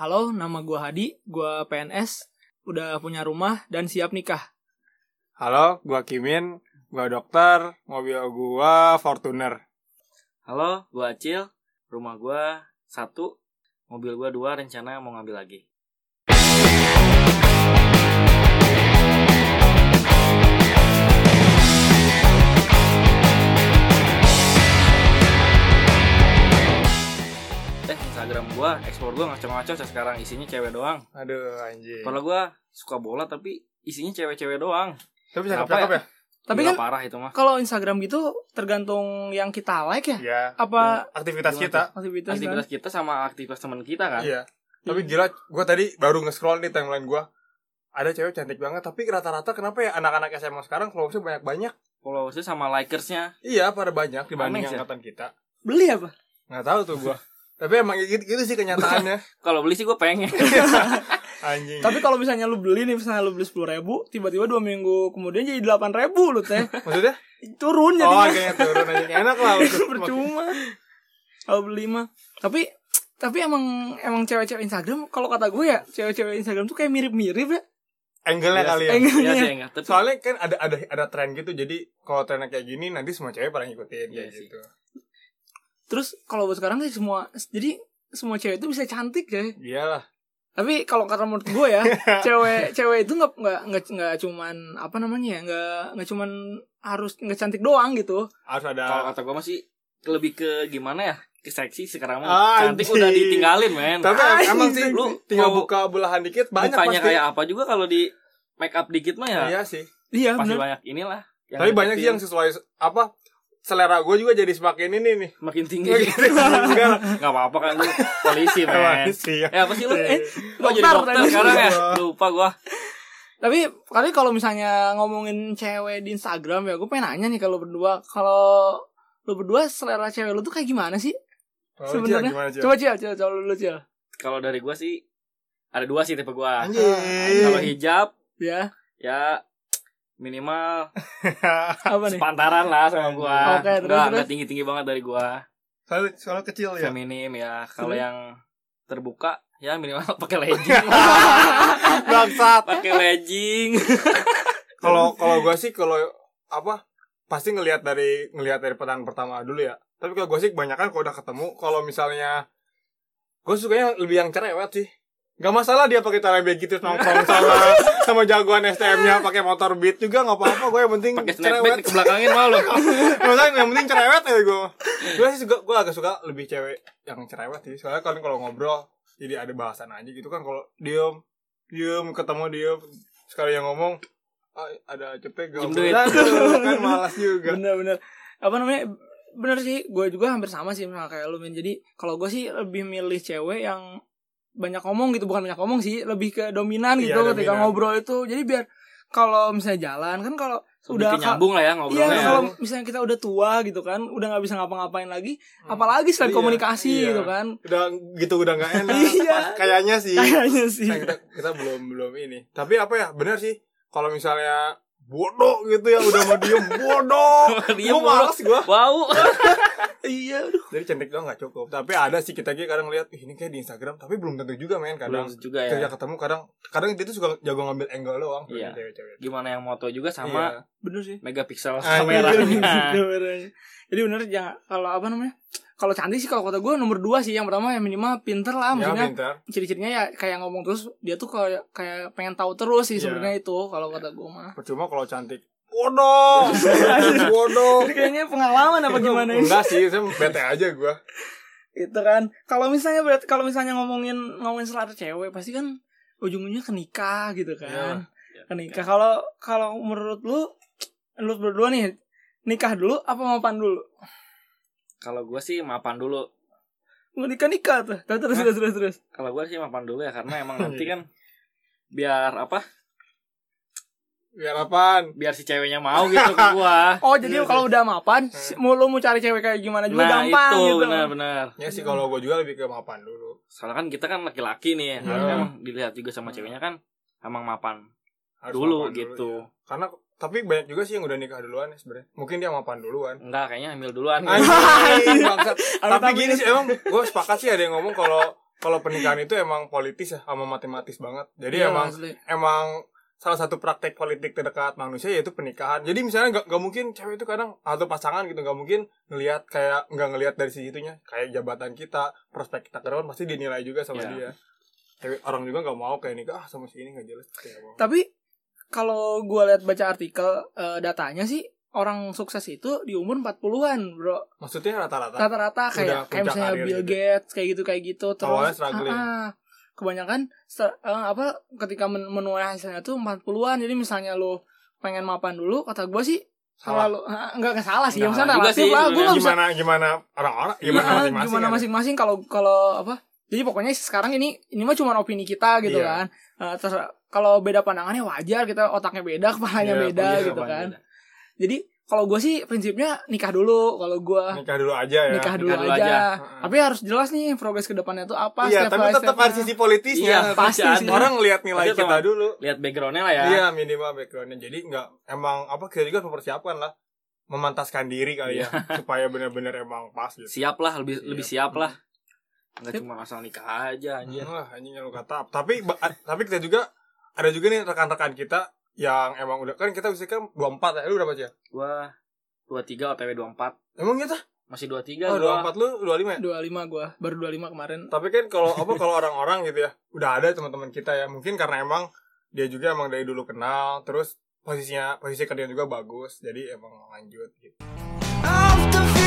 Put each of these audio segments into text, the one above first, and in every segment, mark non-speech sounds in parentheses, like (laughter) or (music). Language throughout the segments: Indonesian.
Halo, nama gua Hadi, gua PNS, udah punya rumah dan siap nikah. Halo, gua Kimin, gua dokter, mobil gua Fortuner. Halo, gua Acil. Rumah gua satu, mobil gua dua, rencana mau ngambil lagi. Instagram gua, explore gua ngaco-ngaco sekarang isinya cewek doang. Aduh, anjing. Padahal gua suka bola tapi isinya cewek-cewek doang. Tapi Kenapa cakep-cakep ya? Tapi Gila, kan parah itu mah. kalau Instagram gitu tergantung yang kita like ya. Iya. Apa Aktivitas Gimana kita. aktivitas, Aktivitas kan? kita sama aktivitas teman kita kan. Iya. Tapi gila, gua tadi baru nge-scroll nih timeline gua. Ada cewek cantik banget, tapi rata-rata kenapa ya anak-anak SMA sekarang followersnya banyak-banyak? Followersnya sama likersnya. Iya, pada banyak dibanding Aneh angkatan kita. Beli apa? Nggak tahu tuh gua. (laughs) tapi emang gitu, gitu sih kenyataannya. (laughs) Kalau beli sih gue pengen. (laughs) Anjing. Tapi kalau misalnya lu beli nih, misalnya lu beli sepuluh ribu, tiba-tiba dua minggu kemudian jadi delapan ribu lu teh. maksudnya? Turun Oh, jadinya. kayaknya turun aja. Enak lah. (laughs) Percuma. Kalau beli mah. Tapi tapi emang emang cewek-cewek Instagram kalau kata gue ya cewek-cewek Instagram tuh kayak mirip-mirip ya. Angle-nya kali ya. Angle- Iya Iya. sih enggak. Tapi Soalnya kan ada ada ada tren gitu. Jadi kalau trennya kayak gini nanti semua cewek pada ngikutin Iya kayak sih. gitu. Terus kalau buat sekarang sih semua jadi semua cewek itu bisa cantik ya. Iyalah. Tapi kalau kata menurut gue ya, (laughs) cewek cewek itu nggak nggak nggak nggak cuman apa namanya ya, nggak nggak cuman harus nggak cantik doang gitu. Harus kalau ada kata gue masih lebih ke gimana ya? Ke seksi sekarang mah Ah, cantik anjing. udah ditinggalin, men. Tapi Anjing, emang sih lu tinggal mau buka belahan dikit banyak Mukanya pasti. kayak apa juga kalau di make up dikit mah ya Iya sih. Iya pasti benar. banyak inilah. yang Tapi banyak sih yang sesuai apa selera gue juga jadi semakin ini nih. makin tinggi. (laughs) Enggak. Nggak apa-apa kan lu polisi, men. sih. Eh apa sih lu? Eh, Gua jadi dokter tadi. sekarang ya. Lupa gua. Tapi kali kalau misalnya ngomongin cewek di Instagram ya, gue pengen nanya nih kalau berdua, kalau lu berdua selera cewek lu tuh kayak gimana sih? Sebenarnya. Cia, gimana, Cia? Coba Cil, coba coba lu Cil. Kalau dari gua sih ada dua sih tipe gua. Anjing. Kalau hijab Ya, ya minimal (laughs) apa nih? sepantaran lah sama gua. Oke, terus, Nggak- terus. nggak tinggi-tinggi banget dari gua. Soalnya soalnya kecil ya. Feminim ya. Kalau yang terbuka ya minimal (laughs) pakai legging. (laughs) Bangsat. pakai legging. Kalau kalau gue sih kalau apa pasti ngelihat dari ngelihat dari pertanyaan pertama dulu ya. Tapi kalau gue sih kebanyakan kalau udah ketemu kalau misalnya gue sukanya lebih yang cerewet sih. Gak masalah dia pakai celana begitu terus nongkrong sama sama jagoan STM-nya pakai motor beat juga nggak apa-apa gue yang penting pakai cerewet. ke belakangin malu. (laughs) Maksudnya yang penting cerewet ya gue. Gue sih suka gue agak suka lebih cewek yang cerewet sih. Soalnya kan kalau ngobrol jadi ada bahasan aja gitu kan kalau diem diem ketemu diem sekali yang ngomong ah, ada cepet gak duit. kan malas juga. Bener-bener. Apa namanya? Bener sih, gue juga hampir sama sih sama kayak lu, Min. Jadi kalau gue sih lebih milih cewek yang banyak ngomong gitu, bukan banyak ngomong sih, lebih ke dominan Iya, gitu ketika dominan. ngobrol itu. Jadi biar kalau misalnya jalan kan kalau Udah udah nyambung lah ya Iya, ngobrolnya. kalau misalnya kita udah tua gitu kan, udah nggak bisa ngapa-ngapain lagi, apalagi selain Iya, komunikasi iya. gitu kan. Udah gitu udah nggak enak. (laughs) Iya. Kayaknya sih. Kayaknya sih. Nah, kita kita belum belum ini. Tapi apa ya? Bener sih. Kalau misalnya bodoh gitu ya udah mau diem bodoh. (laughs) Diem Gue males gue. Bau. (laughs) Iya, aduh. Jadi cantik doang gak cukup. Tapi ada sih kita kayak kadang lihat "Ih, ini kayak di Instagram, tapi belum tentu juga men kadang. Belum juga ya. ketemu kadang kadang dia tuh suka jago ngambil angle doang Iya. cewek-cewek. Gimana yang moto juga sama Iya. Bener sih. megapiksel Ah, kameranya. Kameranya. Jadi bener jangan kalau apa namanya? Kalau cantik sih kalau kata gue nomor dua sih yang pertama yang minimal pinter lah Ya, maksudnya pintar. ciri-cirinya ya kayak ngomong terus dia tuh kayak kayak pengen tahu terus sih Iya. sebenarnya itu kalau kata gue mah Percuma kalau cantik. Bodoh. bodoh. Jadi kayaknya pengalaman apa gimana ini Enggak sih, saya bete aja gua. itu kan kalau misalnya berat kalau misalnya ngomongin ngomongin selera cewek pasti kan ujung-ujungnya ke nikah gitu kan Iya. ke nikah kalau kalau menurut lu lu berdua nih nikah dulu apa mapan dulu Kalau gue sih mapan dulu. mau nikah nikah tuh terus terus terus terus, terus. Kalau gue sih mapan dulu ya karena emang (laughs) nanti kan biar apa? Biar apaan? Biar si ceweknya mau gitu ke gua. (laughs) oh jadi Iya, kalau udah mapan mau lu mau cari cewek kayak gimana juga Nah, gampang itu gitu benar-benar. Ya sih kalau gua juga lebih ke mapan dulu. Soalnya kan kita kan laki-laki nih, harusnya emang dilihat juga sama ceweknya kan emang mapan. Harus Dulu mapan gitu. ya. Karena tapi banyak juga sih yang udah nikah duluan ya sebenarnya. Mungkin dia mapan duluan. Enggak, kayaknya hamil duluan. Anjing, bangsat. Tapi gini sih emang gue sepakat sih ada yang ngomong kalau kalau pernikahan itu emang politis ya sama matematis banget. Jadi Iya, emang asli. emang salah satu praktek politik terdekat manusia yaitu pernikahan. Jadi misalnya nggak nggak mungkin cewek itu kadang atau pasangan gitu nggak mungkin ngelihat kayak nggak ngelihat dari sisi itunya kayak jabatan kita, prospek kita ke depan pasti dinilai juga sama Iya. dia. Cewek orang juga nggak mau kayak nikah ah sama si ini nggak jelas. Kayak mau. Tapi kalau gua lihat baca artikel eh, datanya sih orang sukses itu di umur 40-an, Bro. Maksudnya rata-rata Rata-rata kayak kayak misalnya Bill gitu. Gates kayak gitu kayak gitu terus Awalnya struggling. ah, ah. kebanyakan eh, apa ketika men menuai hasilnya tuh 40-an. Jadi misalnya lu pengen mapan dulu kata gua sih salah. kalau ah, enggak enggak salah sih. Salah juga relatif sih lah. Gua nggak bisa gimana gimana orang-orang Iya, gimana masing-masing. gimana masing-masing kalau kalau apa jadi pokoknya sekarang ini ini mah cuma opini kita gitu Iya. kan Eh, terus kalau beda pandangannya wajar kita otaknya beda (laughs) kepalanya Iya, beda iya, gitu kan beda? jadi kalau gue sih prinsipnya nikah dulu kalau gue nikah dulu aja ya. nikah dulu nikah dulu aja, aja. Tapi harus jelas nih progres ke depannya tuh apa Iya, step tapi tetap ada sisi politisnya. Iya, pasti pasti sih. Orang lihat nilai Pasti kita dulu. Lihat backgroundnya lah ya. Iya minimal backgroundnya jadi nggak emang apa kita juga mempersiapkan lah memantaskan diri kali ya supaya benar-benar emang pas gitu. Siap lah, lebih Siap. lebih siap lah. Enggak Siap. cuma asal nikah aja anjir. Wah anjing yang lu kata. Tapi tapi kita juga ada juga nih rekan-rekan kita yang emang udah kan kita usia kan 24 ya. Lu berapa sih? Gua 23 OTW 24. Emang kita? Masih 23 Oh, gua. 24 lu 25 ya? 25 gue baru 25 kemarin Tapi kan kalau apa kalau orang-orang gitu ya, udah ada teman-teman kita ya. Mungkin karena emang dia juga emang dari dulu kenal, terus posisinya posisi kerjaan juga bagus. Jadi emang lanjut gitu. After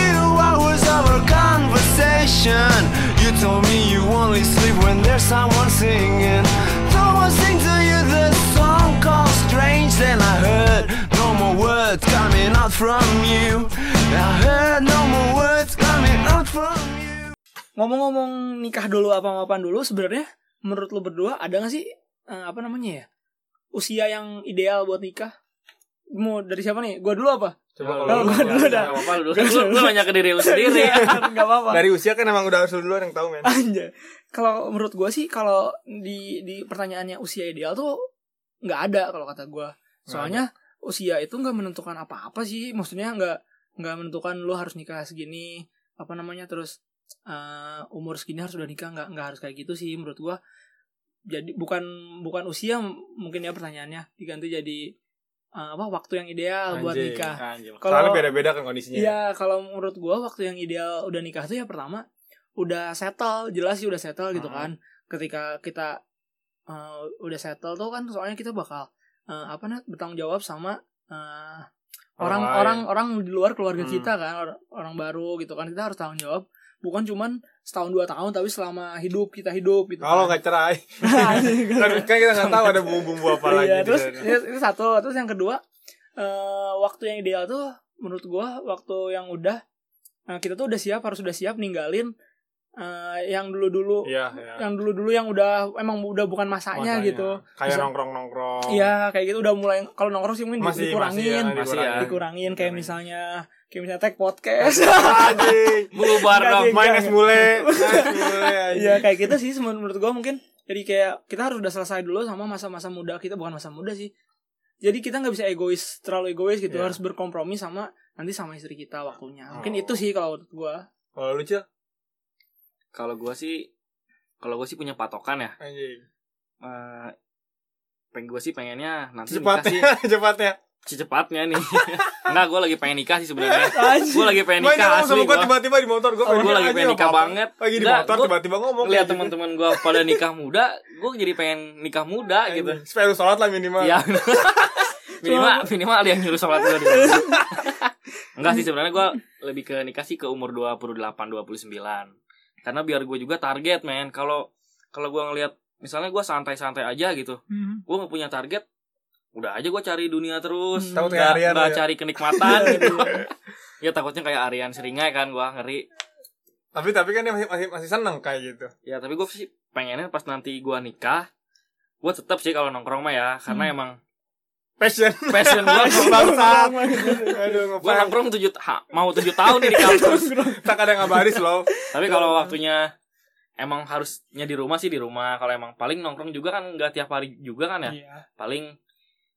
our conversation, you told me you only sleep when there's someone singing. So I sing to you this song called Strange. Then I heard no more words coming out from you. I heard no more words coming out from you. ngomong-ngomong nikah dulu apa mapan dulu sebenarnya menurut lu berdua ada gak sih eh, apa namanya ya usia yang ideal buat nikah mau dari siapa nih gua dulu apa Coba kalau lu- lu, gua dulu dah. Enggak apa-apa lu. Lu, lu nanya ke diri lu (laughs) sendiri. nggak apa-apa dari usia kan emang udah harus lu duluan yang tahu men. Anjay. Kalau menurut gue sih kalau di di pertanyaannya usia ideal tuh nggak ada kalau kata gue. Soalnya usia itu nggak menentukan apa-apa sih. Maksudnya nggak nggak menentukan lo harus nikah segini apa namanya terus eh, umur segini harus udah nikah nggak nggak harus kayak gitu sih menurut gue. Jadi bukan bukan usia mungkin ya pertanyaannya diganti jadi eh, apa waktu yang ideal buat Anjing. nikah. Anjir. Soalnya beda-beda kan kondisinya. Iya, kalau menurut gua waktu yang ideal udah nikah tuh ya pertama udah settle, jelas sih udah settle gitu Hmm. kan. Ketika kita uh, udah settle tuh kan soalnya kita bakal uh, apa nih bertanggung jawab sama uh, Orang orang-orang lain. orang di luar keluarga Hmm. kita kan, orang, orang baru gitu kan. Kita harus tanggung jawab bukan cuman setahun dua tahun tapi selama hidup kita hidup gitu. Kalau kan. nggak cerai, (laughs) kan, kan kita nggak tahu ada bumbu-bumbu apa lagi. Iya, terus itu, satu, terus yang kedua eh waktu yang ideal tuh menurut gua waktu yang udah eh, kita tuh udah siap harus udah siap ninggalin eh, yang dulu-dulu Iya, iya. yang dulu-dulu yang udah emang udah bukan masanya, Makanya. gitu. Kayak Bisa- nongkrong-nongkrong. Iya, kayak gitu udah mulai kalau nongkrong sih mungkin Masih dikurangin. masih ya, Masih ya. dikurangin kayak Dikurangin. misalnya kayak misalnya tag podcast. Anjing. (laughs) Dong. Main mule. (laughs) anjing. Iya kayak gitu sih menurut gua mungkin jadi kayak kita harus udah selesai dulu sama masa-masa muda kita bukan masa muda sih jadi kita nggak bisa egois terlalu egois gitu Iya. harus berkompromi sama nanti sama istri kita waktunya mungkin Oh. itu sih kalau menurut gua Kalau lu cil, Kalau gua sih kalau gua sih punya patokan ya. anjing. Eh pengen gue sih pengennya nanti nikah sih (laughs) Cepatnya, cepatnya. Secepatnya nih. (laughs) Enggak, gue lagi pengen nikah sih sebenarnya. Gue lagi pengen Main nikah ngomong asli sama gue tiba-tiba di motor gue Gua lagi pengen nikah banget. Lagi di Nggak, motor gua tiba-tiba ngomong Lihat gitu. teman-teman gue pada nikah muda, gue jadi pengen nikah muda gitu. Supaya lu sholat lah minimal. Iya. (laughs) minimal minimal ada yang nyuruh sholat gue di (laughs) Enggak sih sebenarnya gue lebih ke nikah sih ke umur 28 29. Karena biar gue juga target men. Kalau kalau gue ngelihat misalnya gue santai-santai aja gitu. Hmm. Gue nggak punya target. Udah aja gue cari dunia terus. Hmm. Nggak nggak lu ya. cari kenikmatan (laughs) gitu. ya takutnya kayak Aryan Seringai kan gue ngeri. Tapi tapi kan dia masih masih masih seneng kayak gitu. Ya tapi gue sih pengennya pas nanti gue nikah. Gue tetap sih kalau nongkrong mah ya. Karena Hmm. emang Passion. passion gue (laughs) Bangsa. Gue nongkrong tujuh ha, mau tujuh tahun nih di kampus Tak ada ngabaris loh. tapi kalau waktunya emang harusnya di rumah sih di rumah kalau emang paling nongkrong juga kan nggak tiap hari juga kan ya Iya. paling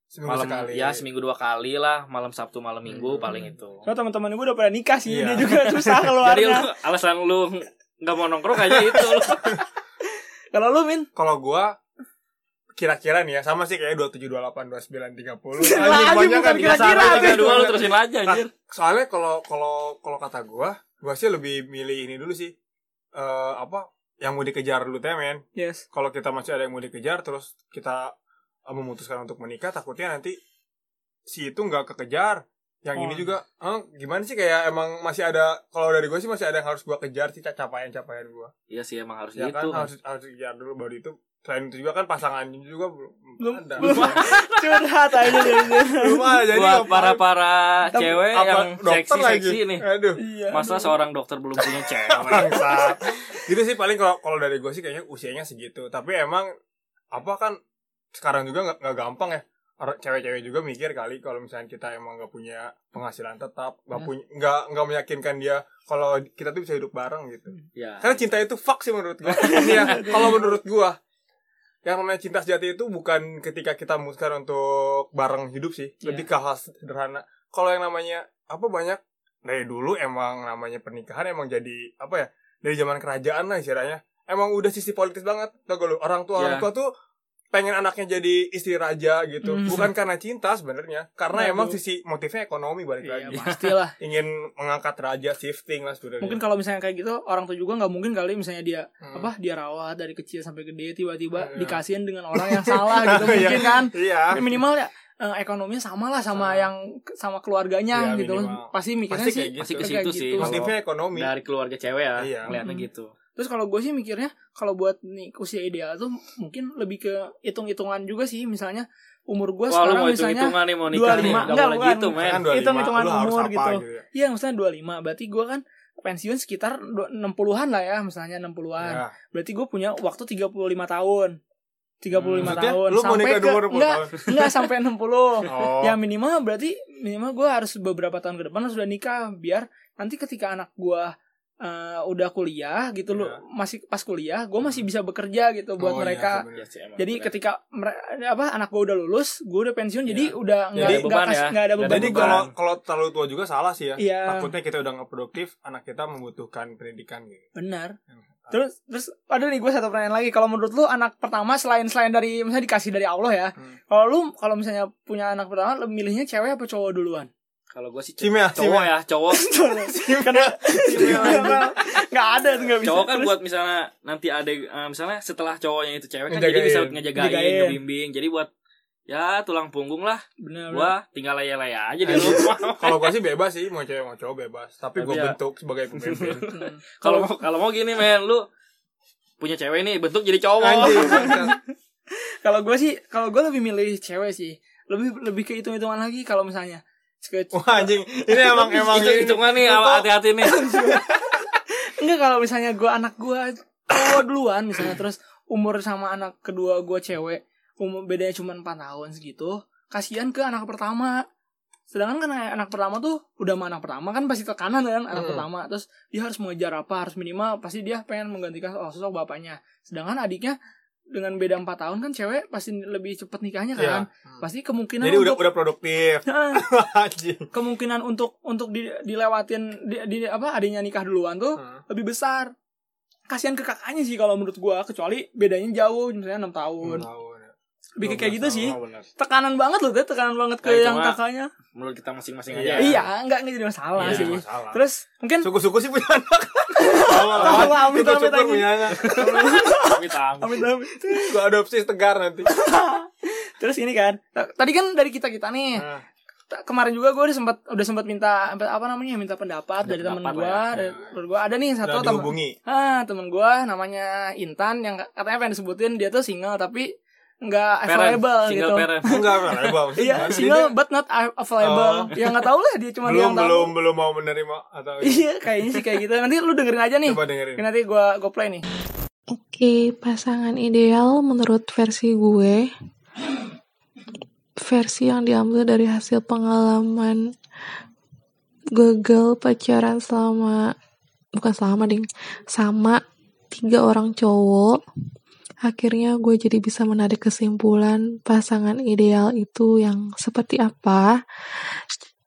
Seminggu malam sekali. ya seminggu dua kali lah malam sabtu malam minggu Hmm. paling itu So teman-teman gue udah pada nikah sih, Iya. dia juga (laughs) susah jadi keluarnya. lu alasan lu nggak mau nongkrong aja itu. (laughs) Kalau lu Min? Kalau gua kira-kira nih ya sama sih kayak 27 28 29 30. Lah, Anjing kan bukan Biasa Kira-kira, dua lu terusin aja Nah, anjir. soalnya kalau kalau kalau kata gua, gua sih lebih milih ini dulu sih. Eh apa? Yang mau dikejar dulu teh men. Yes. Kalau kita masih ada yang mau dikejar terus kita memutuskan untuk menikah takutnya nanti si itu nggak kekejar. Yang ini Oh. juga eh, gimana sih kayak emang masih ada kalau dari gue sih masih ada yang harus gua kejar sih capaian-capaian gua. Iya sih emang harus Ya gitu. kan harus harus dikejar dulu baru itu selain itu juga kan pasangan juga belum, Belum ada. belum (laughs) curhat aja belum ada jadi Buat apa- para para apa- cewek apa yang dokter seksi lagi? seksi nih. Aduh. Iya. Masa seorang dokter belum punya cewek? Gitu sih paling kalau kalau dari gue sih kayaknya usianya segitu. Tapi emang apa kan sekarang juga nggak nggak gampang ya. Cewek-cewek juga mikir kali kalau misalnya kita emang nggak punya penghasilan tetap, nggak Ya. punya nggak nggak meyakinkan dia kalau kita tuh bisa hidup bareng gitu. Ya. Karena cinta itu fuck sih menurut gue. (laughs) ya, kalau menurut gue yang namanya cinta sejati itu bukan ketika kita memutuskan untuk bareng hidup sih, Iya. lebih ke hal sederhana. Kalau yang namanya apa banyak dari dulu emang namanya pernikahan emang jadi apa ya dari zaman kerajaan lah istilahnya emang udah sisi politis banget tau gak lu orang tua orang Iya. tua tuh pengen anaknya jadi istri raja gitu Hmm. bukan karena cinta sebenarnya karena Waduh. emang sisi motifnya ekonomi balik Iya, lagi pastilah. (laughs) ingin mengangkat raja shifting lah sebenarnya Mungkin kalau misalnya kayak gitu orang tua juga nggak mungkin kali misalnya dia Hmm. apa dia rawat dari kecil sampai gede tiba-tiba Iya. dikasihin dengan orang yang salah (laughs) gitu Iya. mungkin kan. iya Minimal ya eh, ekonominya sama lah sama Sama. yang sama keluarganya Iya, gitu. minimal. Pasti mikirnya Pasti sih gitu. Pasti ke kayak situ gitu. sih. Kalau motifnya ekonomi dari keluarga cewek ya, Iya. ngeliatnya Mm-mm. gitu. Terus kalau gue sih mikirnya kalau buat nih usia ideal tuh mungkin lebih ke hitung-hitungan juga sih misalnya umur gue sekarang mau misalnya nih mau nikah 25. nih, nggak Enggak, bukan. gitu men. kan 25 Hitung-hitungan lu harus umur apa gitu. ya. Iya misalnya 25 Berarti gue kan pensiun sekitar du- 60-an lah ya Misalnya 60-an Ya. Berarti gue punya waktu 35 tahun 35 Hmm, tahun lu Sampai ke umur Enggak, tahun? enggak sampai 60 (laughs) Oh. Ya minimal berarti Minimal gue harus beberapa tahun ke depan Sudah nikah Biar nanti ketika anak gue eh, udah kuliah gitu loh Iya. masih pas kuliah gue masih bisa bekerja gitu buat Oh, iya, mereka. Iya sih, emang jadi bener. ketika apa anak gue udah lulus gue udah pensiun jadi Iya. udah nggak nggak beban kas- ya. ada beban Jadi kalau kalau terlalu tua juga salah sih ya. Iya. Takutnya kita udah nggak produktif, anak kita membutuhkan pendidikan gitu. benar Terus terus ada nih gue satu pertanyaan lagi. Kalau menurut lu anak pertama selain selain dari misalnya dikasih dari Allah ya. Hmm. Kalau lu kalau misalnya punya anak pertama lu milihnya cewek apa cowok duluan? Kalau gue sih Cimea, cowok Cimea. ya, cowok. (laughs) (laughs) Karena nggak ada tuh nggak bisa. cowok kan buat misalnya nanti ada eh, misalnya setelah cowoknya itu cewek kan jadi bisa ngejagain, ngebimbing. Jadi buat ya tulang punggung lah. bener, bener. Gua tinggal laya-laya aja di rumah. (laughs) Kalau gua sih bebas sih, mau cewek mau cowok bebas. Tapi Tapi gua ya- bentuk sebagai pemimpin. Kalau mau kalau mau gini men, lu punya cewek nih bentuk jadi cowok. Kalau gue sih kalau gue lebih milih cewek sih. Lebih lebih ke hitung hitungan lagi kalau misalnya. Wah anjing, ini (laughs) emang emang. Itu hitungan nih, hati-hati nih. (laughs) Enggak kalau misalnya gue anak gue cowok duluan misalnya terus umur sama anak kedua gue cewek umur bedanya cuma 4 tahun segitu kasihan ke anak pertama. Sedangkan kan anak pertama tuh udah sama anak pertama kan pasti tekanan kan anak Hmm. pertama. Terus dia harus mengejar apa harus minimal pasti dia pengen menggantikan oh, sosok bapaknya. Sedangkan adiknya dengan beda 4 tahun kan cewek pasti lebih cepet nikahnya Iya. kan pasti kemungkinan Jadi udah untuk udah produktif. Nah, (laughs) kemungkinan untuk untuk di, dilewatin di, di- apa adiknya nikah duluan tuh Hmm. lebih besar kasihan ke kakaknya sih kalau menurut gua kecuali bedanya jauh misalnya enam tahun Tahun, ya. Lebih ke kayak gitu sih bener. tekanan banget loh teh tekanan banget ke Ya, yang kakaknya Menurut kita masing-masing Iya. aja. iya enggak enggak jadi masalah Iya, sih masalah. terus mungkin Suku-suku sih punya anak. Tahu lah, (laughs) amit, amit, amit. punya anak. Amit amit. Gua adopsi tegar nanti. (laughs) terus ini kan tadi kan dari kita kita nih Nah, kemarin juga gue udah sempat udah sempat minta apa namanya minta pendapat dari temen pendapat gue ya. dari gue ada nih satu temen dihubungi. ah temen gue namanya Intan yang katanya pengen disebutin dia tuh single tapi nggak Parent, available gitu. parent. Enggak, (laughs) enggak. iya single but not available. Ya nggak tahu lah dia cuma dia belum yang tahu. belum belum mau menerima atau (laughs) iya kayaknya sih kayak gitu. Nanti lu dengerin aja nih. Coba dengerin. nanti gue gue play nih. Oke, pasangan ideal menurut versi gue. Versi yang diambil dari hasil pengalaman gagal pacaran selama bukan selama ding. Sama tiga orang cowok akhirnya gue jadi bisa menarik kesimpulan pasangan ideal itu yang seperti apa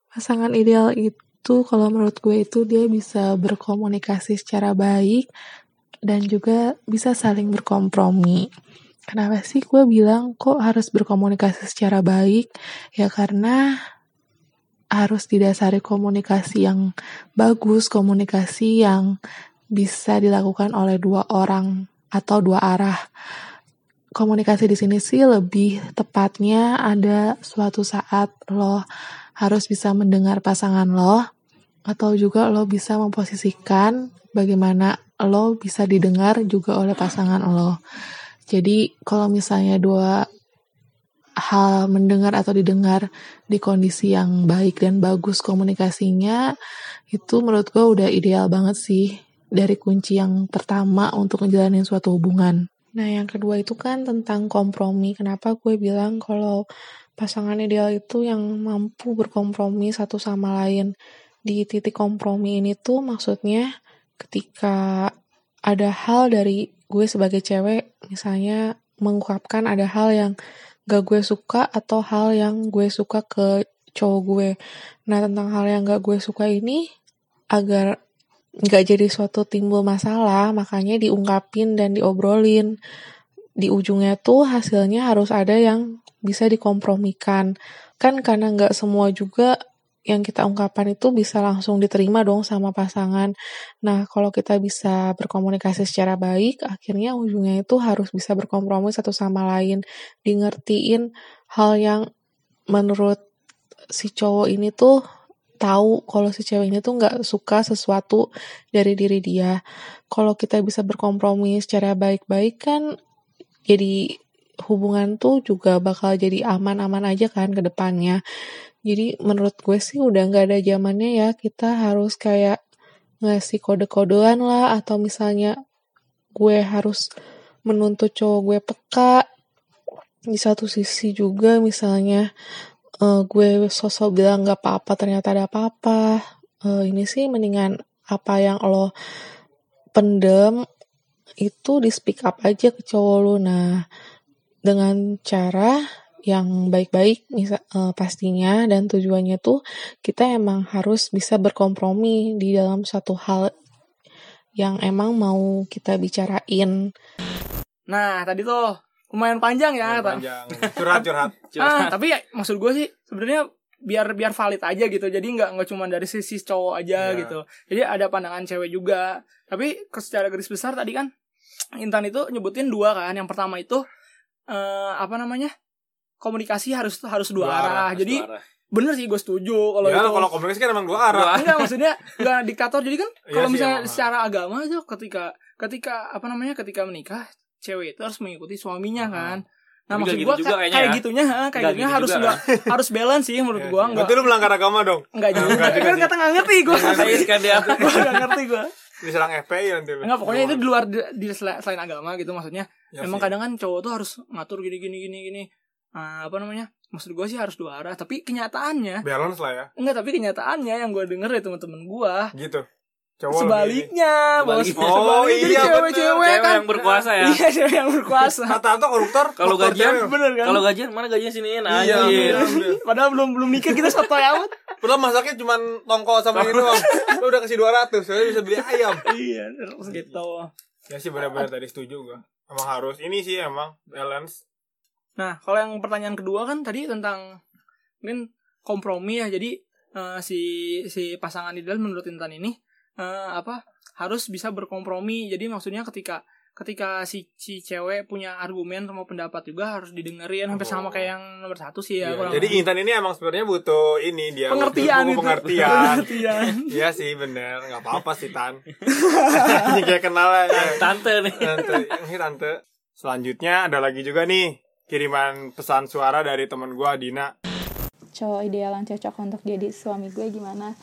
pasangan ideal itu kalau menurut gue itu dia bisa berkomunikasi secara baik dan juga bisa saling berkompromi. Kenapa sih gue bilang kok harus berkomunikasi secara baik? Ya karena harus didasari komunikasi yang bagus, komunikasi yang bisa dilakukan oleh dua orang atau dua arah. Komunikasi di sini sih lebih tepatnya ada suatu saat lo harus bisa mendengar pasangan lo atau juga lo bisa memposisikan bagaimana lo bisa didengar juga oleh pasangan lo. Jadi kalau misalnya dua hal mendengar atau didengar di kondisi yang baik dan bagus komunikasinya itu menurut gue udah ideal banget sih dari kunci yang pertama untuk ngejalanin suatu hubungan. Nah yang kedua itu kan tentang kompromi. Kenapa gue bilang kalau pasangan ideal itu yang mampu berkompromi satu sama lain. Di titik kompromi ini tuh maksudnya ketika ada hal dari gue sebagai cewek misalnya mengungkapkan ada hal yang gak gue suka atau hal yang gue suka ke cowok gue. Nah tentang hal yang gak gue suka ini agar gak jadi suatu timbul masalah makanya diungkapin dan diobrolin. Di ujungnya tuh hasilnya harus ada yang bisa dikompromikan. Kan karena gak semua juga yang kita ungkapkan itu bisa langsung diterima dong sama pasangan. Nah, kalau kita bisa berkomunikasi secara baik, akhirnya ujungnya itu harus bisa berkompromi satu sama lain, di ngertiin hal yang menurut si cowok ini tuh tahu kalau si cewek ini tuh nggak suka sesuatu dari diri dia. Kalau kita bisa berkompromi secara baik-baik kan jadi hubungan tuh juga bakal jadi aman-aman aja kan ke depannya. Jadi menurut gue sih udah nggak ada zamannya ya kita harus kayak ngasih kode-kodean lah atau misalnya gue harus menuntut cowok gue peka di satu sisi juga misalnya eh, gue sosok bilang nggak apa-apa ternyata ada apa-apa Eh, ini sih mendingan apa yang lo pendem itu di speak up aja ke cowok lu nah dengan cara yang baik-baik eh, pastinya dan tujuannya tuh kita emang harus bisa berkompromi di dalam satu hal yang emang mau kita bicarain. Nah, tadi tuh lumayan panjang ya. Ta- panjang curhat (laughs) curhat Ah, tapi ya, maksud gue sih sebenarnya biar biar valid aja gitu. Jadi nggak nggak cuma dari sisi cowok aja Iya. gitu. Jadi ada pandangan cewek juga. Tapi secara garis besar tadi kan Intan itu nyebutin dua kan. Yang pertama itu eh apa namanya? Komunikasi harus harus dua, Dua arah. arah, Jadi Suara. bener sih gue setuju kalau ya itu. kalau komunikasi kan emang dua arah Dua enggak maksudnya enggak diktator jadi kan Iya kalau sih, misalnya emang. secara agama itu ketika ketika apa namanya ketika menikah cewek itu harus mengikuti suaminya kan. Nah Tapi maksud nggak gua gitu juga kayak ya. gitunya ha, kayak Nggak gitunya gitu harus juga. enggak (laughs) harus balance sih menurut Iya gua enggak Berarti lu melanggar agama dong? Enggak juga. Kan kata nggak ngerti gua. Saya kan (laughs) ngerti gua. Diserang FPI nanti lu. enggak pokoknya itu di luar di, di sela- selain agama gitu maksudnya. Ya emang sih. kadang kan cowok tuh harus ngatur gini gini gini gini. Ah, apa namanya? Maksud gua sih harus dua arah tapi kenyataannya balance lah ya. Enggak tapi kenyataannya yang gua denger dari teman-teman gua gitu cowok sebaliknya bos Sebaliknya. Oh, iya, cewek-cewek Cewek kan yang berkuasa ya. iya cewek yang berkuasa rata-rata koruptor Kalau gajian, cewek. bener kan Kalau gajian mana gajian siniin Iya, anjir. bener. padahal belum belum nikah kita soto amat Padahal masaknya cuma tongkol sama ini doang. Lu udah kasih 200, soalnya bisa beli ayam. iya terus gitu Ya sih benar-benar tadi setuju gua. Emang harus ini sih emang balance. nah kalau yang pertanyaan kedua kan tadi tentang mungkin kompromi ya jadi eh, si si pasangan ideal menurut Intan ini eh, apa harus bisa berkompromi jadi maksudnya ketika ketika si si cewek punya argumen sama pendapat juga harus didengerin hampir sama Oh. kayak yang nomor satu sih ya kurang Jadi. Intan ini emang sebenarnya butuh ini dia pengertian butuh gitu pengertian. (laughs) pengertian Iya sih bener, nggak apa-apa sih Tan. (laughs) Ini kayak kenal aja. Tante nih. Tante, ini tante. Selanjutnya ada lagi juga nih kiriman pesan suara dari teman gua Dina. cowok ideal yang cocok untuk jadi suami gue gimana?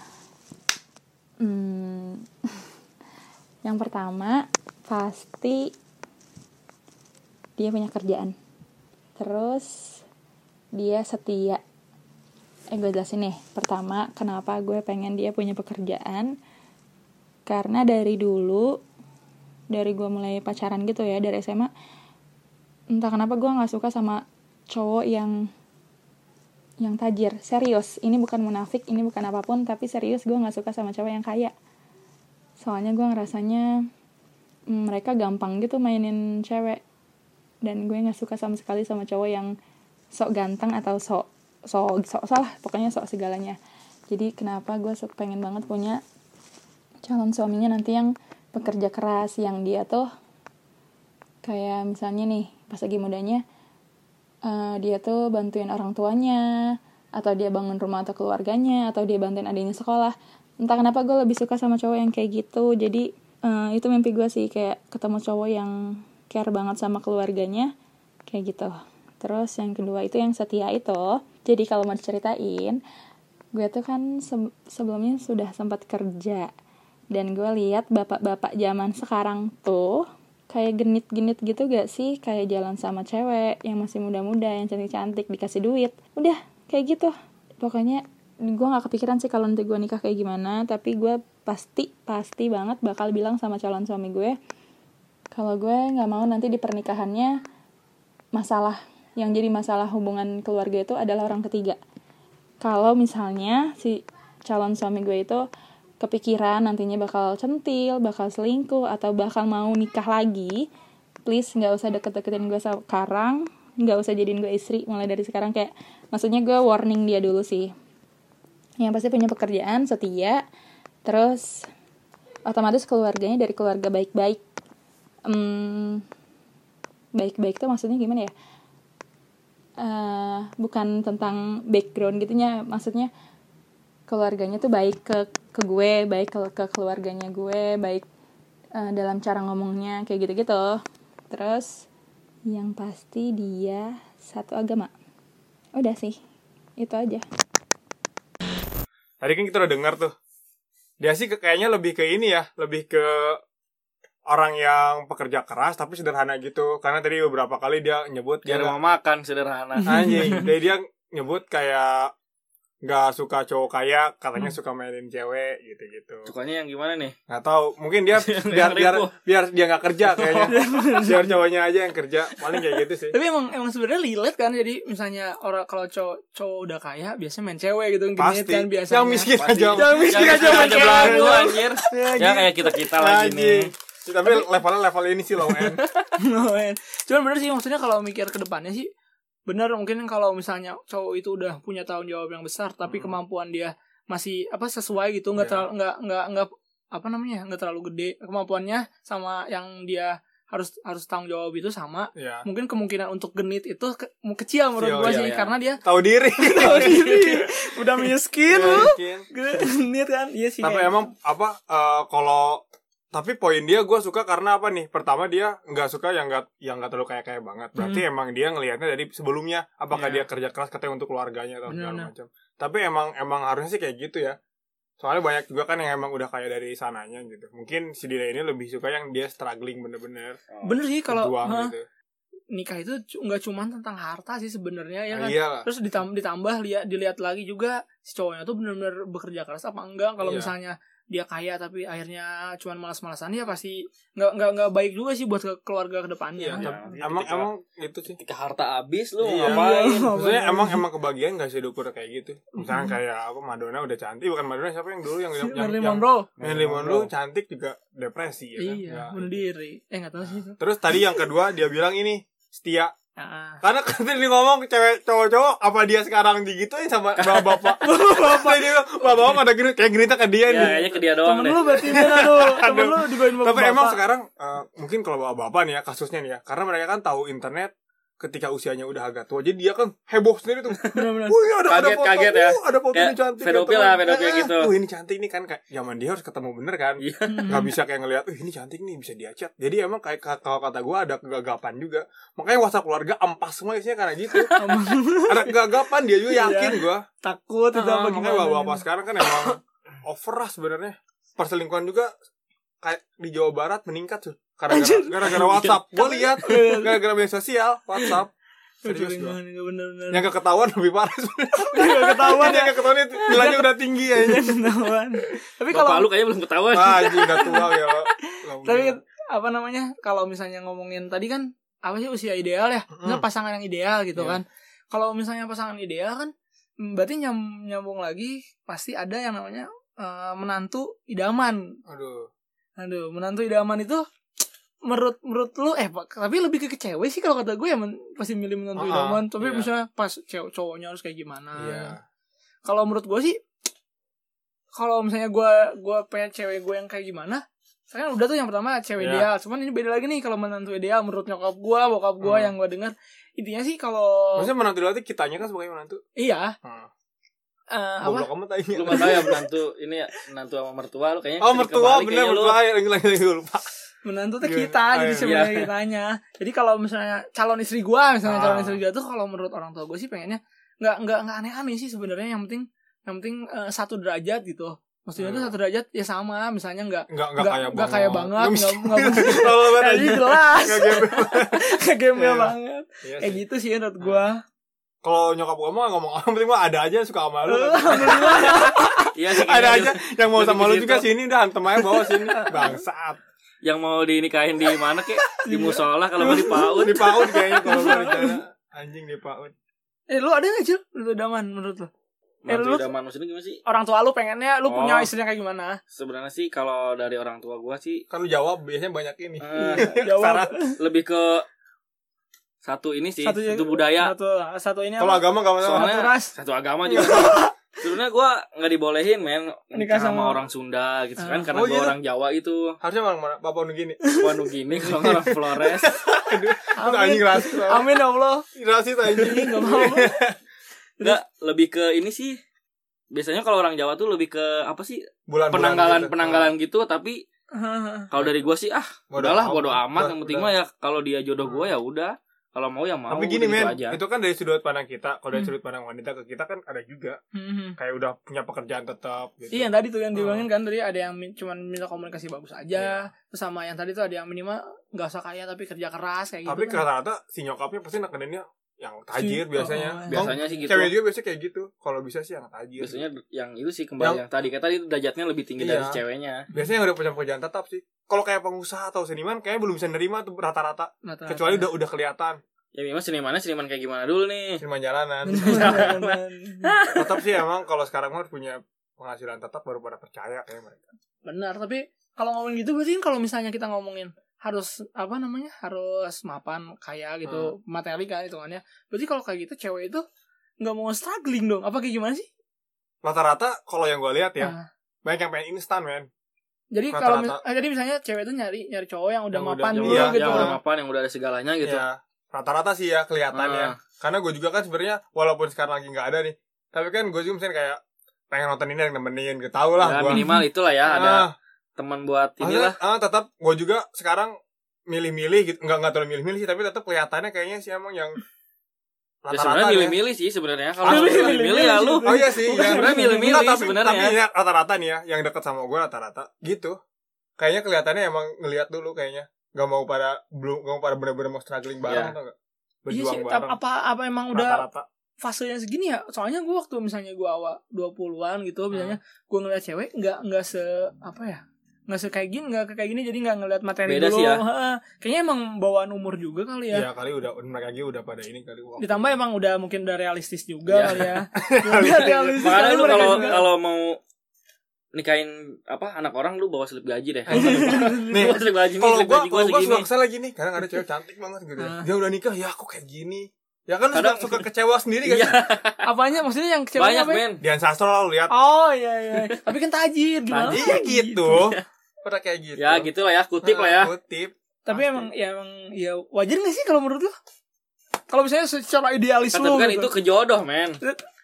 Hmm, (laughs) yang pertama pasti dia punya kerjaan. Terus dia setia. Eh gue jelasin nih. Pertama, kenapa gue pengen dia punya pekerjaan? Karena dari dulu, dari gue mulai pacaran gitu ya, dari SMA, entah kenapa gue nggak suka sama cowok yang yang tajir serius ini bukan munafik ini bukan apa pun tapi serius gue nggak suka sama cewek yang kaya soalnya gue ngerasanya mm, mereka gampang gitu mainin cewek. Dan gue nggak suka sama sekali sama cowok yang sok ganteng atau sok sok sok salah pokoknya sok segalanya. Jadi kenapa gue pengen banget punya calon suaminya nanti yang pekerja keras yang dia tuh kayak misalnya nih pas lagi mudanya eh, dia tuh bantuin orang tuanya atau dia bangun rumah atau keluarganya atau dia bantuin adiknya sekolah entah kenapa gue lebih suka sama cowok yang kayak gitu. Jadi eh, itu mimpi gue sih kayak ketemu cowok yang care banget sama keluarganya kayak gitu. Terus yang kedua itu yang setia itu jadi kalau mau diceritain gue tuh kan se- sebelumnya sudah sempat kerja. Dan gue lihat bapak-bapak zaman sekarang tuh kayak genit-genit gitu gak sih? Kayak jalan sama cewek yang masih muda-muda yang cantik-cantik dikasih duit. Udah kayak gitu. Pokoknya gue nggak kepikiran sih kalau nanti gue nikah kayak gimana tapi gue pasti pasti banget bakal bilang sama calon suami gue kalau gue nggak mau nanti di pernikahannya masalah yang jadi masalah hubungan keluarga itu adalah orang ketiga kalau misalnya si calon suami gue itu kepikiran nantinya bakal centil, bakal selingkuh atau bakal mau nikah lagi, please nggak usah deket-deketin gue sekarang, nggak usah jadiin gue istri mulai dari sekarang kayak maksudnya gue warning dia dulu sih. Yang pasti punya pekerjaan setia, terus otomatis keluarganya dari keluarga baik-baik. Hmm, baik-baik tuh maksudnya gimana ya? Eh, bukan tentang background gitunya, maksudnya keluarganya tuh baik ke ke gue baik ke ke keluarganya gue baik eh, dalam cara ngomongnya kayak gitu-gitu terus yang pasti dia satu agama udah sih itu aja Tadi kan kita udah dengar tuh. Dia sih kayaknya lebih ke ini ya, lebih ke orang yang pekerja keras tapi sederhana gitu. Karena tadi beberapa kali dia nyebut Dia dia rumah makan sederhana. anjing. (laughs) Jadi dia nyebut kayak nggak suka cowok kaya, katanya suka mainin cewek gitu-gitu. Sukanya yang gimana nih? Nggak tahu, mungkin dia (laughs) biar biar biar dia nggak kerja kayaknya. (laughs) biar cowoknya aja yang kerja. Paling kayak gitu sih. Tapi emang emang sebenarnya relate kan jadi misalnya orang kalau cowok cowok udah kaya biasanya main cewek gitu Pasti. kan biasanya. Yang miskin Pasti. aja. Yang miskin aja main cewek. anjir. Ya, Ya kayak kita-kita lagi nih. Tapi levelnya level ini sih low end. (laughs) Men. Cuman bener sih maksudnya kalau mikir ke depannya sih bener mungkin kalau misalnya cowok itu udah punya tanggung jawab yang besar tapi kemampuan dia masih apa sesuai gitu nggak Iya. terlalu nggak nggak nggak apa namanya nggak terlalu gede kemampuannya sama yang dia harus harus tanggung jawab itu sama Ya. mungkin kemungkinan untuk genit itu ke- kecil menurut gua iya, sih iya. karena dia Tahu diri. (laughs) tahu diri (laughs) udah miskin lu genit kan iya sih Tapi kayak emang apa eh, kalau tapi poin dia gue suka karena apa nih? Pertama dia nggak suka yang nggak yang nggak terlalu kayak kayak banget. Berarti emang dia ngelihatnya dari sebelumnya apakah Hmm. Iya. dia kerja keras katanya untuk keluarganya atau segala macam. Tapi emang emang harusnya sih kayak gitu ya. Soalnya banyak juga kan yang emang udah kayak dari sananya gitu. Mungkin si Dida ini lebih suka yang dia struggling bener-bener bener sih kalau hah, gitu. nikah itu nggak cuma tentang harta sih sebenarnya ya Ah, kan iya lah. terus ditambah, ditambah lihat dilihat lagi juga si cowoknya tuh benar-benar bekerja keras apa enggak kalau Iya. misalnya dia kaya tapi akhirnya cuman malas-malasan ya pasti nggak nggak nggak baik juga sih buat ke keluarga ke depannya Iya, Iya. tapi emang Ketika- emang itu sih. Ketika harta habis lu Iya. ngapain? Maksudnya Bener. emang emang kebagian gak sih diukur kayak gitu. Misalnya Mhm. kayak apa Madonna udah cantik, bukan Madonna siapa yang dulu yang yang, yang, Marilyn yang Monroe Marilyn Monroe cantik juga depresi ya kan? iya bunuh diri eh nggak tahu sih itu Terus tadi yang kedua dia bilang ini setia. Ah. Karena kan (laughs) tadi ngomong cewek cowok-cowok apa dia sekarang digituin sama bapak-bapak. (laughs) bapak dia bapak-bapak pada gini kayak gerita ke dia Ya nih. kayaknya ke dia doang temen deh. lu berarti dia (laughs) aduh temen lu digodain bapak Tapi emang sekarang eh, mungkin kalau bapak-bapak nih ya kasusnya nih ya, karena mereka kan tahu internet ketika usianya udah agak tua, jadi dia kan heboh sendiri tuh. bener-bener Wih ada ada Kaget- foto, kaget ya. uh, ada foto ini cantik. pedofil ya, lah, teman. pedofil Eh, gitu. Wih ini cantik nih kan kayak zaman dia harus ketemu bener kan. Iya. Gak bisa kayak ngeliat, Wih ini cantik nih bisa dia chat. Jadi emang kayak ka- kalau kata gue ada kegagapan juga. Makanya WhatsApp keluarga ampas semua isinya karena gitu. (laughs) ada kegagapan dia juga yakin gue. takut itu Ah, apa makanya bapak-bapak sekarang kan emang over lah sebenarnya. Perselingkuhan juga kayak di Jawa Barat meningkat tuh. Gara-gara gara-gara WhatsApp. Gue lihat (laughs) gara-gara media sosial WhatsApp. Serius gua. bener-bener Yang gak ketahuan lebih parah sebenarnya. Nggak ketahuan Yang gak ketahuan itu nilainya udah tinggi ya. ketahuan tapi Bapak kalau lu kayaknya belum ketahuan. Ah, anjing udah tua ya. (laughs) tapi apa namanya kalau misalnya ngomongin tadi kan apa sih usia ideal ya Misalnya pasangan yang ideal gitu Iya. kan kalau misalnya pasangan ideal kan mm, berarti nyam, nyambung lagi pasti ada yang namanya eh, menantu idaman Aduh. aduh menantu idaman itu menurut menurut lu eh Pak, tapi lebih ke, ke cewek sih kalau kata gue ya men- pasti milih menantu Ah, idaman tapi iya. misalnya pas cewek cowoknya harus kayak gimana Iya. kalau menurut gue sih kalau misalnya gue gue pengen cewek gue yang kayak gimana saya kan udah tuh yang pertama cewek Iya. ideal cuman ini beda lagi nih kalau menantu ideal menurut nyokap gue bokap gue Hmm. yang gue dengar intinya sih kalau Maksudnya menantu dulu kitanya kan sebagai menantu. iya Hmm. eh, apa Goblok kamu tanya. Lu gak tau ya menantu ini ya menantu sama mertua lu kayaknya Oh mertua bener mertua lagi lagi lagi lupa. Menantu tuh Gimana? kita Ah, jadi iya. sebenarnya Iya. kitanya jadi kalau misalnya calon istri gue misalnya Ah. calon istri gue tuh kalau menurut orang tua gue sih pengennya nggak nggak nggak aneh-aneh sih sebenarnya. Yang penting yang penting eh, satu derajat gitu. Maksudnya tuh Hmm. satu derajat ya sama. Misalnya nggak Enggak enggak nggak kaya nggak kaya banget nggak nggak Kalau (laughs) banget Jadi jelas Nggak gembel. (laughs) Iya. banget. Iya kayak gitu sih menurut gue Kalau nyokap gua mah ngomong apa penting mah ada aja suka sama lu. (laughs) Iya sih ada kayaknya aja. Yang mau sama lu juga sini udah hantem aja bawa sini. Bangsat yang mau dinikahin di mana kek di Iya. musola kalau mau di PAUD di PAUD kayaknya kalau rencana anjing di PAUD eh lu ada nggak cil menurut daman menurut lu Eh, lu- idaman maksudnya gimana sih? orang tua lu pengennya lu punya Oh. istri yang kayak gimana Sebenarnya sih kalau dari orang tua gua sih kan lu jawab biasanya banyak ini eh, (laughs) jawab Sarah. lebih ke satu ini sih, Satu- satu, budaya. satu satu ini kalau apa agama gak masalah Soalnya Satu ras. satu agama juga. (laughs) Sebenarnya gua nggak dibolehin men Nikah sama, sama- orang Sunda gitu Ah. kan karena Oh, gua gitu? orang Jawa itu. harusnya orang mana Papua Nugini Papua Nugini kalau nggak orang Flores. (laughs) itu anjing rasis amin ya allah rasis anjing nggak mau (laughs) Enggak, lebih ke ini sih. Biasanya kalau orang Jawa tuh lebih ke apa sih? bulan penanggalan penanggalan gitu tapi (laughs) kalau dari gua sih ah Bodo udahlah amat. bodo amat yang penting mah ya kalau dia jodoh gua ya udah kalau mau ya mau tapi gini gitu men aja. itu kan dari sudut pandang kita kalau dari Hmm. sudut pandang wanita ke kita kan ada juga Mhm. kayak udah punya pekerjaan tetap gitu Iya yang tadi tuh yang dibilangin kan tadi ada yang min- cuman minta komunikasi bagus aja Iya. terus sama yang tadi tuh ada yang minimal nggak usah kaya tapi kerja keras kayak tapi gitu kan. rata-rata si nyokapnya pasti nekeninnya yang tajir Si- biasanya. oh, biasanya sih gitu. cewek juga biasanya kayak gitu. Kalau bisa sih yang tajir. Biasanya yang itu sih kembali yang, tadi. Kayak tadi itu derajatnya lebih tinggi dari Iya. si ceweknya. Biasanya yang udah punya pekerjaan tetap sih. Kalau kayak pengusaha atau seniman kayaknya belum bisa nerima tuh rata-rata. Kecuali udah udah kelihatan. Ya memang senimannya seniman kayak gimana dulu nih? Seniman jalanan. Bener-bener. (laughs) tetap sih emang kalau sekarang mah punya penghasilan tetap baru pada percaya kayak mereka. Benar tapi kalau ngomongin gitu berarti kan kalau misalnya kita ngomongin harus apa namanya harus mapan kaya gitu materi kan hitungannya berarti kalau kayak gitu cewek itu nggak mau struggling dong apa kayak gimana sih rata-rata kalau yang gue lihat ya Ah. banyak yang pengen instan men jadi Rata-rata. kalau mis- eh, jadi misalnya cewek itu nyari nyari cowok yang udah Yang udah- mapan yang dulu iya, gitu yang udah mapan yang udah ada segalanya gitu Iya, rata-rata sih ya kelihatannya. Ah. Karena gue juga kan sebenarnya walaupun sekarang lagi nggak ada nih, tapi kan gue juga misalnya kayak pengen nonton ini yang nemenin, gitu tau lah ya gue. minimal itulah ya ada Ah, teman buat maksudnya, inilah ah, tetap gue juga sekarang milih-milih gitu, nggak nggak terlalu milih-milih sih, tapi tetap kelihatannya kayaknya sih emang yang ya rata-rata sebenarnya ya. milih-milih sih sebenarnya kalau Ah, milih-milih ya lu Oh iya sih, Bukan yang sebenarnya milih-milih Enggak, tapi, sebenarnya. Tapi ya, rata-rata nih ya, yang deket sama gue rata-rata gitu. Kayaknya kelihatannya emang ngelihat dulu kayaknya. Gak mau pada belum gak mau pada bener-bener mau struggling bareng Iya. atau enggak? iya Berjuang sih bareng. apa apa emang udah Rata-rata. fasenya segini ya soalnya gue waktu misalnya gue awal 20-an gitu misalnya gue ngeliat cewek nggak nggak se apa ya nggak se kayak gini nggak kayak gini jadi nggak ngeliat materi Beda dulu sih ya. Heeh. kayaknya emang bawaan umur juga kali ya Iya kali udah mereka lagi udah pada ini kali. Wah. ditambah emang udah mungkin udah realistis juga Iya. kali ya (laughs) realistis makanya lu kalau juga. kalau mau nikahin apa anak orang lu bawa slip gaji deh (laughs) Nih, Bawa slip gaji nih kalau gua kalau gua suka kesel lagi nih, kadang ada cewek cantik banget gitu. ya. Dia udah nikah, ya aku kayak gini. Ya kan lu Kadang- suka, suka kecewa sendiri kan? iya (laughs) apanya maksudnya yang cewek banyak apa ya? men Dian Sastro lah lu lihat. oh iya iya tapi kan tajir gimana Tajir, Iya gitu. Pada kayak gitu. ya gitu lah ya kutip lah ya Kutip. tapi Pasti. emang ya emang ya wajar gak sih kalau menurut lu kalau misalnya secara idealis kan, lu kan gitu. itu kejodoh men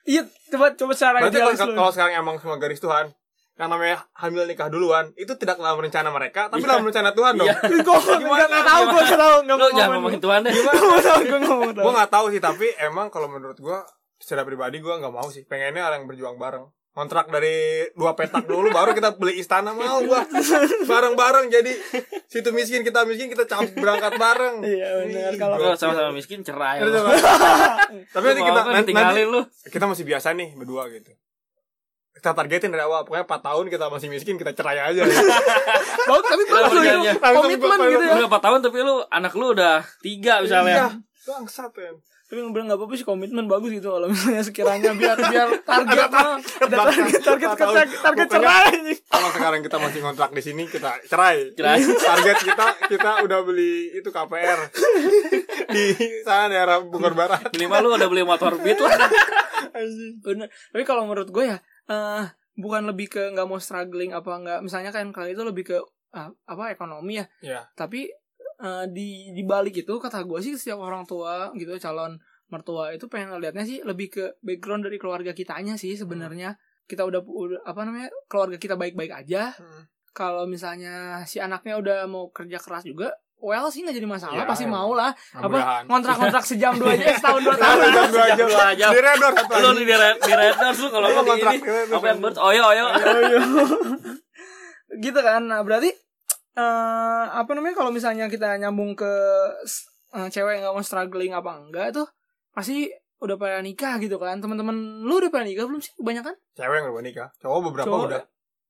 iya coba coba secara Berarti idealis kalau, lu kalau sekarang emang semua garis Tuhan, yang namanya hamil nikah duluan, itu tidak dalam rencana mereka, tapi Iya. dalam rencana Tuhan dong. Iya. gue nggak nggak tahu gue nggak tahu nggak mau jangan ngomongin Tuhan deh gue nggak tahu gue nggak mau tahu Gue nggak tahu sih, tapi emang kalau menurut gue secara pribadi gue nggak mau sih. Pengennya orang yang berjuang bareng. Kontrak dari dua petak dulu, baru kita beli istana mau gue bareng-bareng. Jadi situ miskin kita miskin kita cap berangkat bareng. Iya, benar. Kalau- sama-sama miskin cerai apa? Tapi nanti kita kan nanti, tinggalin lu kita masih biasa nih berdua gitu. Kita targetin dari awal, pokoknya 4 tahun kita masih miskin, kita cerai aja. bagus tapi Kalau bagus lu kerjanya. ya. komitmen gitu ya udah 4 tahun tapi lu anak lu udah tiga misalnya Iya, bangsat kan. Tapi bilang nggak apa-apa sih komitmen bagus gitu kalau misalnya sekiranya biar biar (laughs) target mah ada target target target target cerai Kalau sekarang kita masih kontrak di sini kita cerai. Cerai. (laughs) Target kita kita udah beli itu KPR (laughs) di sana daerah Bogor Barat. minimal lu udah beli motor beat lah bener tapi kalau menurut gue ya eh bukan lebih ke nggak mau struggling apa nggak misalnya kan kali itu lebih ke ah, apa ekonomi ya Iya. tapi eh, di di balik itu kata gue sih setiap orang tua gitu calon mertua itu pengen ngeliatnya sih lebih ke background dari keluarga kitanya sih sebenarnya. Kita udah, udah apa namanya keluarga kita baik-baik aja. Hmm. kalau misalnya si anaknya udah mau kerja keras juga well sih nggak jadi masalah Ya, pasti mau lah. Apa kontrak-kontrak sejam dua jam (laughs) setahun dua tahun. Jam dua jam. Dua jam. Di Redor satu lu di red di red Doors lu kalau ngomong kontrak apa yang bird oyo oyo. Gitu kan nah berarti eh apa namanya kalau misalnya kita nyambung ke eh, cewek yang nggak mau struggling apa enggak tuh pasti udah pada nikah gitu kan teman-teman lu udah pada nikah belum sih kebanyakan Cewek yang udah nikah. Cowok beberapa Cowok. udah.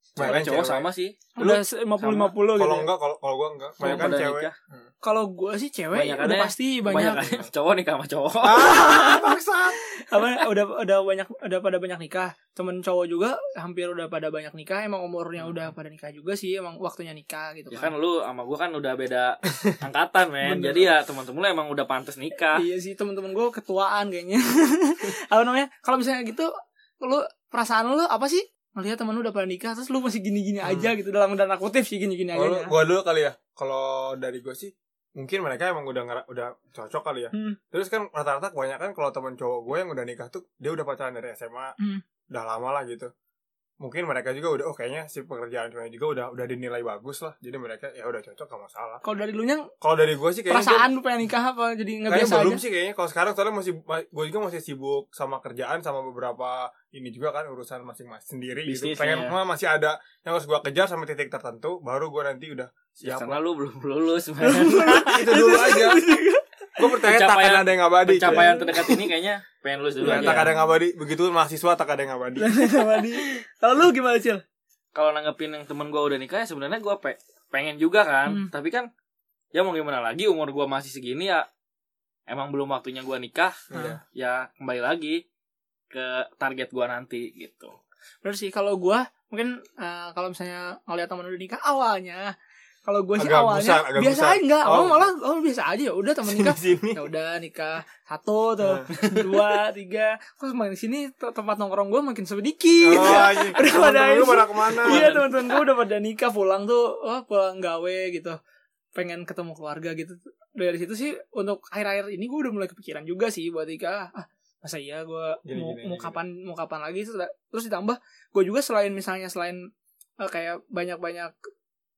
Cewek Kebanyakan cowok cewek. sama sih udah lima puluh lima puluh gitu Kalau ya. enggak kalau kalau gua enggak. Kebanyakan pada cewek. nikah. kalau gue sih cewek Kebanyakannya- udah pasti banyak banyak (laughs) cowok nikah sama cowok Ah, maksa. apa udah udah banyak udah pada banyak nikah temen cowok juga hampir udah pada banyak nikah emang umurnya udah pada nikah juga sih emang waktunya nikah gitu ya kan kan lu sama gua kan udah beda (laughs) angkatan men Bener. jadi ya teman-teman lu emang udah pantas nikah Iya sih temen-temen gue ketuaan kayaknya. (laughs) apa namanya? Kalau misalnya gitu, lu perasaan lu apa sih? Melihat temen lu udah pada nikah, terus lu masih gini-gini aja gitu dalam tanda kutip sih gini-gini aja. Kalau gua dulu kali ya. Kalau dari gua sih mungkin mereka emang udah ngera- udah cocok kali ya. Hmm. Terus kan rata-rata kebanyakan kalau teman cowok gue yang udah nikah tuh dia udah pacaran dari SMA. Hmm. Udah lama lah gitu. Mungkin mereka juga udah oh kayaknya si pekerjaan ceweknya juga udah udah dinilai bagus lah. Jadi mereka ya udah cocok gak masalah. Kalau dari lu yang Kalau dari gue sih kayaknya perasaan lu pengen nikah apa jadi nggak Kayaknya biasa belum aja? sih kayaknya kalau sekarang soalnya masih gue juga masih sibuk sama kerjaan sama beberapa ini juga kan urusan masing-masing sendiri gitu. Bisnisnya. Pengen mah masih ada yang harus gue kejar sampai titik tertentu baru gue nanti udah ya, siap. karena lu belum lulus (laughs) itu dulu aja. Gue percaya tak Pencapaian- ada yang abadi. pencapaian terdekat ini kayaknya pengen lulus dulu Ya, aja tak ada yang abadi. Begitu mahasiswa tak ada yang abadi. Sama di- Kalau lu gimana Cil? kalau nanggepin yang temen gua udah nikah ya sebenarnya gua pe- pengen juga kan Hmm. tapi kan ya mau gimana lagi umur gua masih segini ya emang belum waktunya gua nikah Iya. ya kembali lagi ke target gua nanti gitu Bener sih kalau gua mungkin eh, kalau misalnya ngeliat temen udah nikah awalnya kalau gue sih Agak awalnya agak biasa gusar. aja enggak. Awal Oh. malah awal biasa aja ya udah temen nikah. (laughs) Ya udah nikah. Satu tuh. (laughs) Dua tiga. Kok semakin sini te- tempat nongkrong gue makin sedikit. Oh, anjing. (laughs) Udah pada lu pada ke mana? iya teman-teman gue udah pada nikah pulang tuh oh pulang gawe gitu. Pengen ketemu keluarga gitu. Dari situ sih untuk akhir-akhir ini gue udah mulai kepikiran juga sih buat nikah. Ah masa iya gue mau, gini, mau gini. kapan mau kapan lagi? Terus, terus ditambah gue juga selain misalnya selain eh, kayak banyak-banyak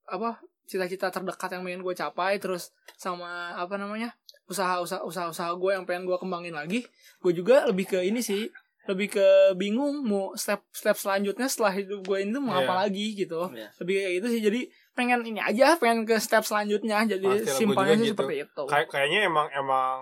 apa cita-cita terdekat yang pengen gue capai terus sama apa namanya usaha-usaha usaha-usaha gue yang pengen gue kembangin lagi gue juga lebih ke ini sih lebih ke bingung mau step step selanjutnya setelah hidup gue ini mau Iya. apa lagi gitu Iya. lebih kayak gitu sih jadi pengen ini aja pengen ke step selanjutnya jadi simpelnya sih gitu. seperti itu Kayak kayaknya emang emang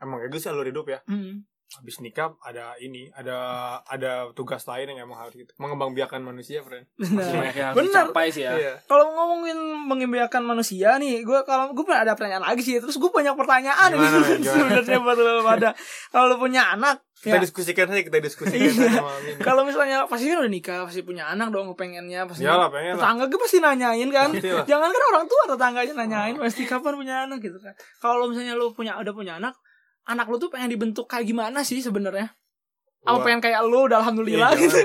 emang kayak gitu sih alur hidup ya. Hmm. Habis nikah ada ini, ada ada tugas lain yang emang harus gitu. Mengembangbiakan manusia, friend. Masih benar banyak yang harus Bener. dicapai sih ya Iya. kalau ngomongin mengimpiakan manusia nih gue kalau gue ada pertanyaan lagi sih terus gue banyak pertanyaan Gimana, sebenarnya buat lo pada kalau lo punya anak Kita ya diskusikan saja, kita diskusikan Iya. kalau misalnya pasti kan udah nikah pasti punya anak dong pengennya pasti Iyalah, pengen lah. tetangga gue pasti nanyain kan jangan kan orang tua tetangganya nanyain pasti kapan punya anak gitu kan kalau misalnya lu punya udah punya anak anak lu tuh pengen dibentuk kayak gimana sih sebenarnya apa pengen kayak lu udah alhamdulillah Iya, gitu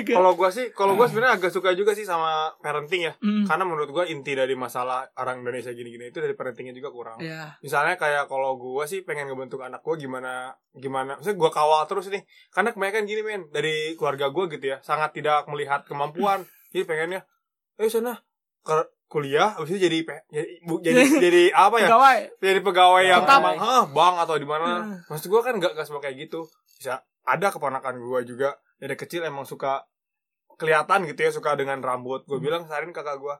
juga. (laughs) Kalau gua sih, kalau gua sebenarnya agak suka juga sih sama parenting ya. Hmm. Karena menurut gua inti dari masalah orang Indonesia gini-gini itu dari parentingnya juga kurang. ya Misalnya kayak kalau gua sih pengen ngebentuk anak gua gimana gimana, maksudnya gua kawal terus nih. Karena kebanyakan gini men, dari keluarga gua gitu ya, sangat tidak melihat kemampuan. (laughs) Jadi pengennya, eh sana kuliah, habis itu jadi pe- jadi jadi, (laughs) jadi apa ya? pegawai Jadi pegawai yang Tetap. emang, "Hah, bang atau di mana? Hmm. Maksud gua kan nggak nggak semua kayak gitu. Bisa ada keponakan gua juga dari kecil emang suka kelihatan gitu ya suka dengan rambut. Gue bilang sarin kakak gua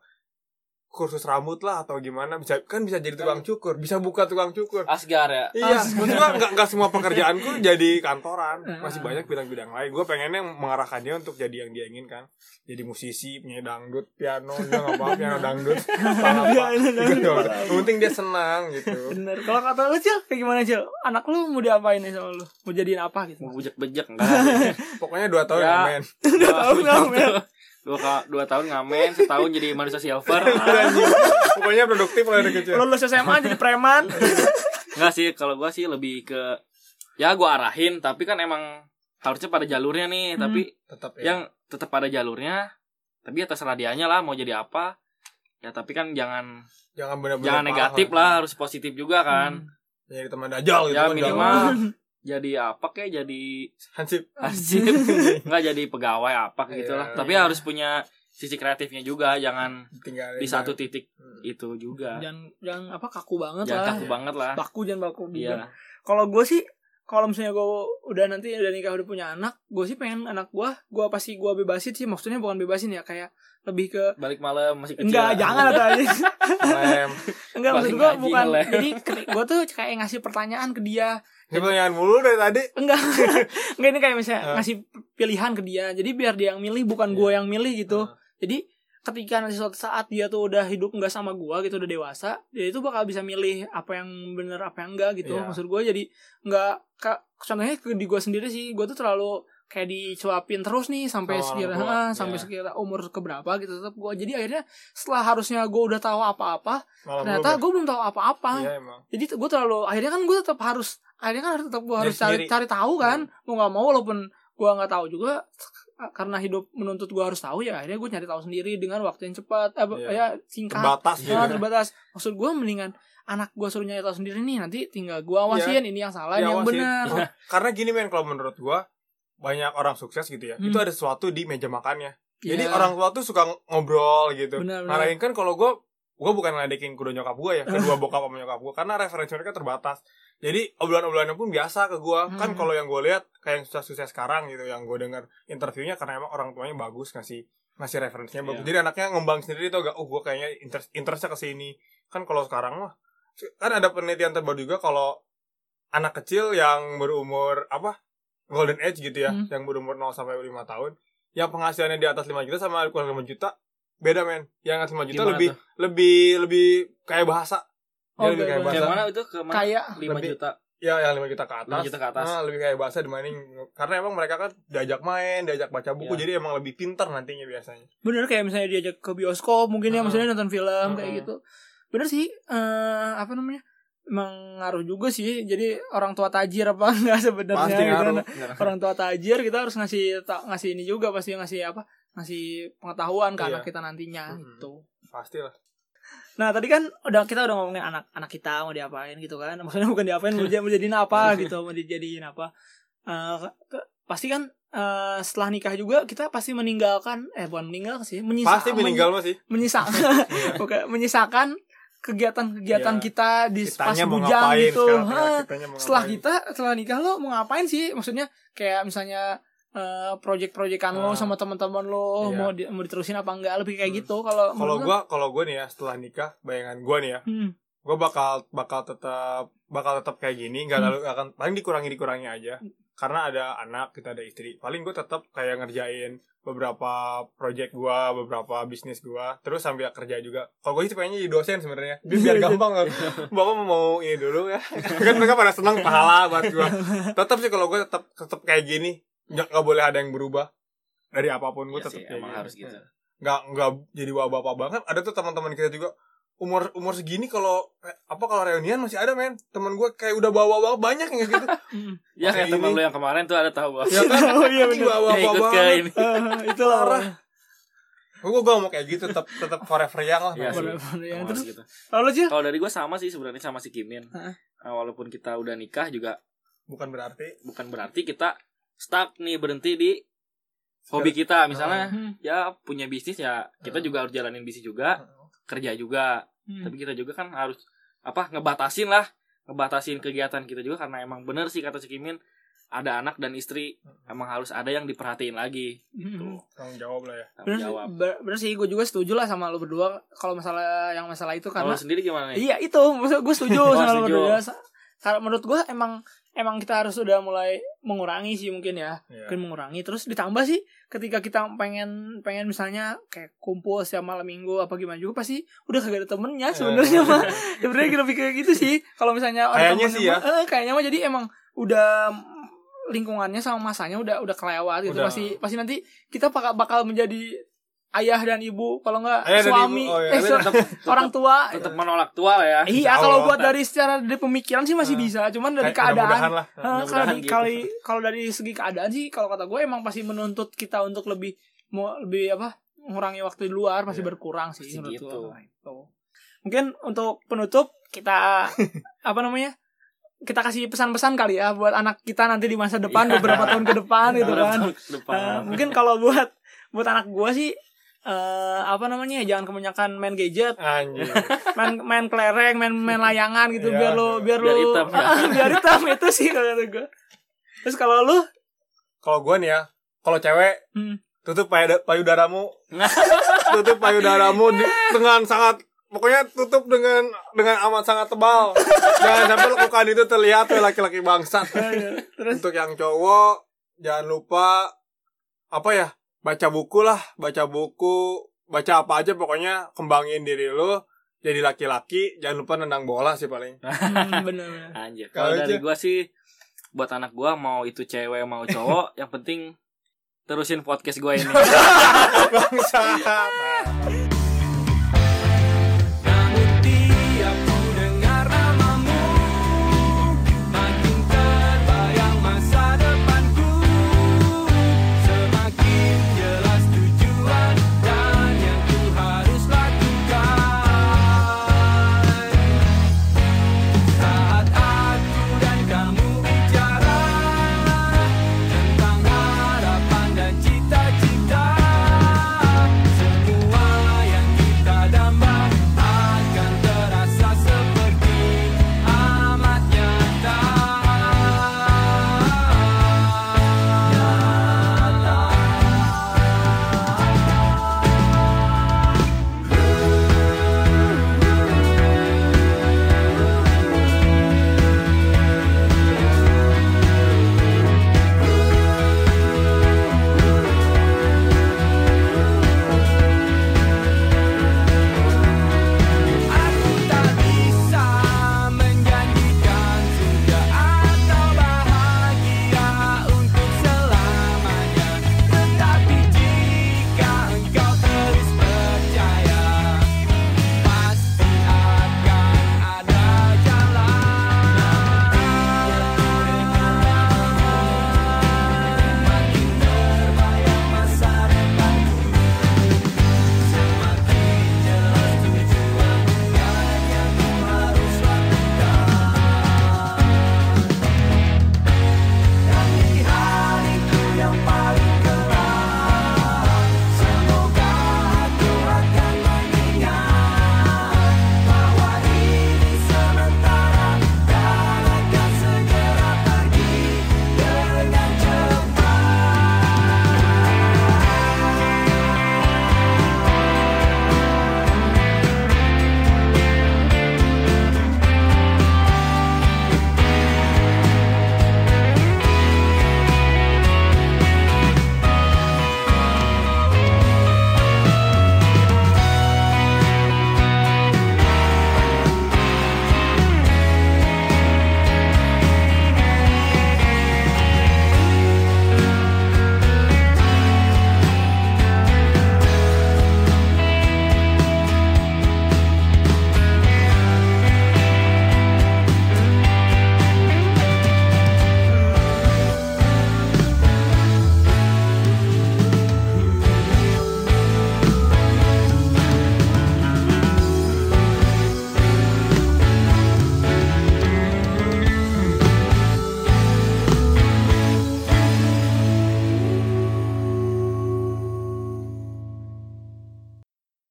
kursus rambut lah atau gimana bisa kan bisa jadi tukang cukur bisa buka tukang cukur Asgar ya. Iya, maksud gua nggak nggak semua pekerjaanku (laughs) jadi kantoran, Ah. masih banyak bidang-bidang lain. Gue pengennya mengarahkan dia untuk jadi yang dia inginkan, jadi musisi, penyanyi dangdut, piano, juga nggak apa piano dangdut, (laughs) apa apa. Gitu. Yang penting dia senang gitu. Bener. Kalau kata lu Cil, kayak gimana Cil? Anak lu mau diapain nih sama lu? Mau jadiin apa gitu? Mau bejek-bejek enggak. (laughs) Pokoknya dua tahun Ya. ngamen. dua tahun ngamen. Dua, dua tahun ngamen, setahun jadi manusia silver. (laughs) Pokoknya produktif lah dari kecil. Lulus SMA jadi preman. Enggak sih, kalau gua sih lebih ke ya gua arahin, tapi kan emang harusnya pada jalurnya nih, Hmm. tapi Tetap ya. yang tetap pada jalurnya, tapi ya terserah dianya lah mau jadi apa. Ya tapi kan jangan jangan benar-benar jangan negatif lah, harus positif juga kan. Jadi teman dajal gitu Ya kan. minimal. (laughs) jadi apa kayak jadi Hansip. hansip (laughs) nggak jadi pegawai apa kayak gitu lah Iya. tapi harus punya sisi kreatifnya juga jangan Tinggal di satu titik Hmm. itu juga jangan jangan apa kaku banget jangan lah. kaku banget lah Baku jangan baku. iya Kalau gue sih kalau misalnya gue udah nanti udah nikah udah punya anak, gue sih pengen anak gue, gue pasti gue bebasin sih. Maksudnya bukan bebasin ya, kayak lebih ke balik malam masih kecil enggak jangan ada aja. Enggak maksud gue ngaji, bukan. ngelem. Jadi gue tuh kayak ngasih pertanyaan ke dia. Ini pertanyaan mulu dari tadi. Enggak. (laughs) enggak ini kayak misalnya Ah. ngasih pilihan ke dia. Jadi biar dia yang milih bukan gue Iya. yang milih gitu. Ah. Jadi ketika nanti suatu saat dia tuh udah hidup nggak sama gua gitu udah dewasa dia itu bakal bisa milih apa yang bener apa yang enggak gitu Iya. maksud gue jadi nggak ka- contohnya ke di gue sendiri sih gue tuh terlalu kayak dicuapin terus nih sampai Sama sekira tua, ah, sampai iya. sekira umur keberapa gitu tetap gue jadi akhirnya setelah harusnya gue udah tahu apa-apa ternyata gue belum tahu apa-apa ya. Iya emang. jadi gue terlalu akhirnya kan gue tetap harus akhirnya kan tetap gue harus cari cari tahu kan Hmm. mau nggak mau walaupun gue nggak tahu juga karena hidup menuntut gue harus tahu ya akhirnya gue nyari tahu sendiri dengan waktu yang cepat eh, Iya. ya singkat Terbatas. Ah, terbatas maksud gue mendingan anak gue suruh nyari tahu sendiri nih nanti tinggal gue awasin ini yang salah ini Iya, yang benar Oh, Karena gini men kalau menurut gua banyak orang sukses gitu ya. Hmm. Itu ada sesuatu di meja makannya. Jadi Iya. orang tua tuh suka ngobrol gitu. Benar, benar. Ngarahin kan kalau gua gua bukan ngeledekin kedua nyokap gua ya, (laughs) kedua bokap sama nyokap gua karena referensi mereka terbatas. Jadi obrolan-obrolannya pun biasa ke gua. Kan Hmm. kalau yang gua lihat kayak yang sukses-sukses sekarang gitu yang gua dengar interviewnya karena emang orang tuanya bagus ngasih ngasih referensinya bagus. Iya. Jadi anaknya ngembang sendiri tuh gak, oh gua kayaknya interest interestnya ke sini. Kan kalau sekarang mah kan ada penelitian terbaru juga kalau anak kecil yang berumur apa golden age gitu ya, Hmm. yang berumur 0 sampai 5 tahun, yang penghasilannya di atas 5 juta sama kurang 5 juta beda men. Yang atas 5 juta Gimana lebih tuh? lebih lebih kayak bahasa. Oh, Dia lebih kayak bahasa. kayak mana itu ke mana kayak 5 Lebih- juta Ya, yang 5 juta ke atas. 5 juta ke atas. Nah, lebih kayak bahasa dibanding karena emang mereka kan diajak main, diajak baca buku, Iya. jadi emang lebih pintar nantinya biasanya. bener kayak misalnya diajak ke bioskop mungkin ya Heeh. maksudnya nonton film kayak Heeh. gitu bener sih eh apa namanya emang ngaruh juga sih jadi orang tua tajir apa (laughs) enggak sebenarnya Pasti gitu ngaruh. orang tua tajir kita harus ngasih ta- ngasih ini juga pasti ngasih apa ngasih pengetahuan ke Iya. anak kita nantinya Mm-mm. gitu Pastilah. nah tadi kan udah kita udah ngomongin anak anak kita mau diapain gitu kan (laughs) maksudnya bukan diapain mau, jadi- mau jadiin apa (laughs) gitu mau dijadiin apa Eh, ke- pasti kan eh, setelah nikah juga kita pasti meninggalkan eh bukan meninggal sih menyisa, Pasti meninggal masih. menyisakan Oke, menyisakan kegiatan-kegiatan Iya. kita di pas bujang gitu. sekarang, ya, mau setelah kita setelah nikah lo mau ngapain sih? Maksudnya kayak misalnya eh project-projectan lo Ah. sama teman-teman lo Iya. mau di- mau diterusin apa enggak lebih kayak gitu kalau Kalau gua kalau gua nih ya setelah nikah, bayangan gua nih ya, Hmm, gue bakal bakal tetap bakal tetap kayak gini nggak Hmm. lalu akan paling dikurangi dikurangi aja karena ada anak kita ada istri. Paling gue tetap kayak ngerjain beberapa project gue beberapa bisnis gue terus sambil kerja juga. Kalau gue sih pengennya jadi dosen sebenarnya biar, biar (laughs) gampang. Kan bapak mau ini dulu ya. Kan mereka pada senang pahala buat gue tetap sih kalau gue tetap tetap kayak gini nggak nggak boleh ada yang berubah. Dari apa pun gue Iya tetap sih, kayak emang gini. harus gitu. Nggak nggak jadi bapak-bapak banget ada tuh teman-teman kita juga umur umur segini kalau eh, apa kalau reunian masih ada men. Teman gue kayak udah bawa bawa banyak yang gitu. (laughs) Hmm. ya kayak temen lu yang kemarin tuh ada tahu gua. Ya kan? (laughs) Oh, iya, bener. bawa bawa ikut ke banget ini (laughs) itulah. Parah. gue gue mau kayak gitu tetap tetap forever young lah. Iya ya. Emang Terus harus gitu. kalau aja? Kalau dari gua sama sih sebenarnya sama si Kimin. Heeh. Nah, walaupun kita udah nikah juga bukan berarti. bukan berarti kita stuck nih berhenti di hobi kita. Misalnya Hmm, ya punya bisnis ya kita Hmm. juga harus jalanin bisnis juga kerja juga. Hmm. tapi kita juga kan harus apa ngebatasin lah ngebatasin kegiatan kita juga karena emang bener sih kata si Kimin ada anak dan istri emang harus ada yang diperhatiin lagi. Hmm. tanggung jawab lah ya. Tanggung Bener, jawab. bener sih gue juga setuju lah sama lu berdua kalau masalah yang masalah itu karena sendiri gimana nih? Iya itu maksud gue setuju Oh, sama lu setuju. berdua. Karena menurut gue emang emang kita harus sudah mulai mengurangi sih mungkin ya Iya. mungkin mengurangi terus ditambah sih ketika kita pengen pengen misalnya kayak kumpul setiap malam minggu apa gimana juga pasti udah kagak ada temennya sebenarnya mah (laughs) sebenarnya kita pikir gitu sih kalau misalnya ada Kayaknya temennya sih ya. eh, kayaknya mah jadi emang udah lingkungannya sama masanya udah udah kelewat gitu Udah. pasti pasti nanti kita bakal bakal menjadi ayah dan ibu kalau nggak Ayah suami ibu, oh iya. eh, (laughs) orang tua tetap menolak tua lah ya iya kalau buat dari secara dari pemikiran sih masih bisa cuman dari Kayak keadaan lah Eh, kalau Mudah-mudahan di gitu. kali kalau dari segi keadaan sih kalau kata gue emang pasti menuntut kita untuk lebih mau lebih apa mengurangi waktu di luar pasti Iya. berkurang sih Pasti menurut gitu. gue. Itu. mungkin untuk penutup kita (laughs) apa namanya kita kasih pesan-pesan kali ya buat anak kita nanti di masa depan Iya. beberapa tahun ke depan gitu Berapa kan depan. Eh, mungkin kalau buat buat anak gue sih eh apa namanya? Jangan kebanyakan main gadget. Anjir (laughs) main main kelereng main main layangan gitu Iya. biar lo biar, Biar lo hitam, ya. (laughs) biar hitam itu sih kalau kata gue terus kalau lu? Kalau gue nih ya kalau cewek Hmm. tutup payud- payudaramu. (laughs) Tutup payudaramu di- dengan sangat pokoknya tutup dengan dengan amat sangat tebal. Jangan sampai lakukan itu terlihat oleh laki-laki bangsat. Terus? Untuk yang cowok jangan lupa apa ya baca buku lah baca buku baca apa aja pokoknya kembangin diri lu jadi laki-laki jangan lupa nendang bola sih paling hmm, bener (laughs) bener Anjir. Kalau dari aja. gua sih buat anak gua mau itu cewek mau cowok yang penting terusin podcast gua ini. (laughs) bangsat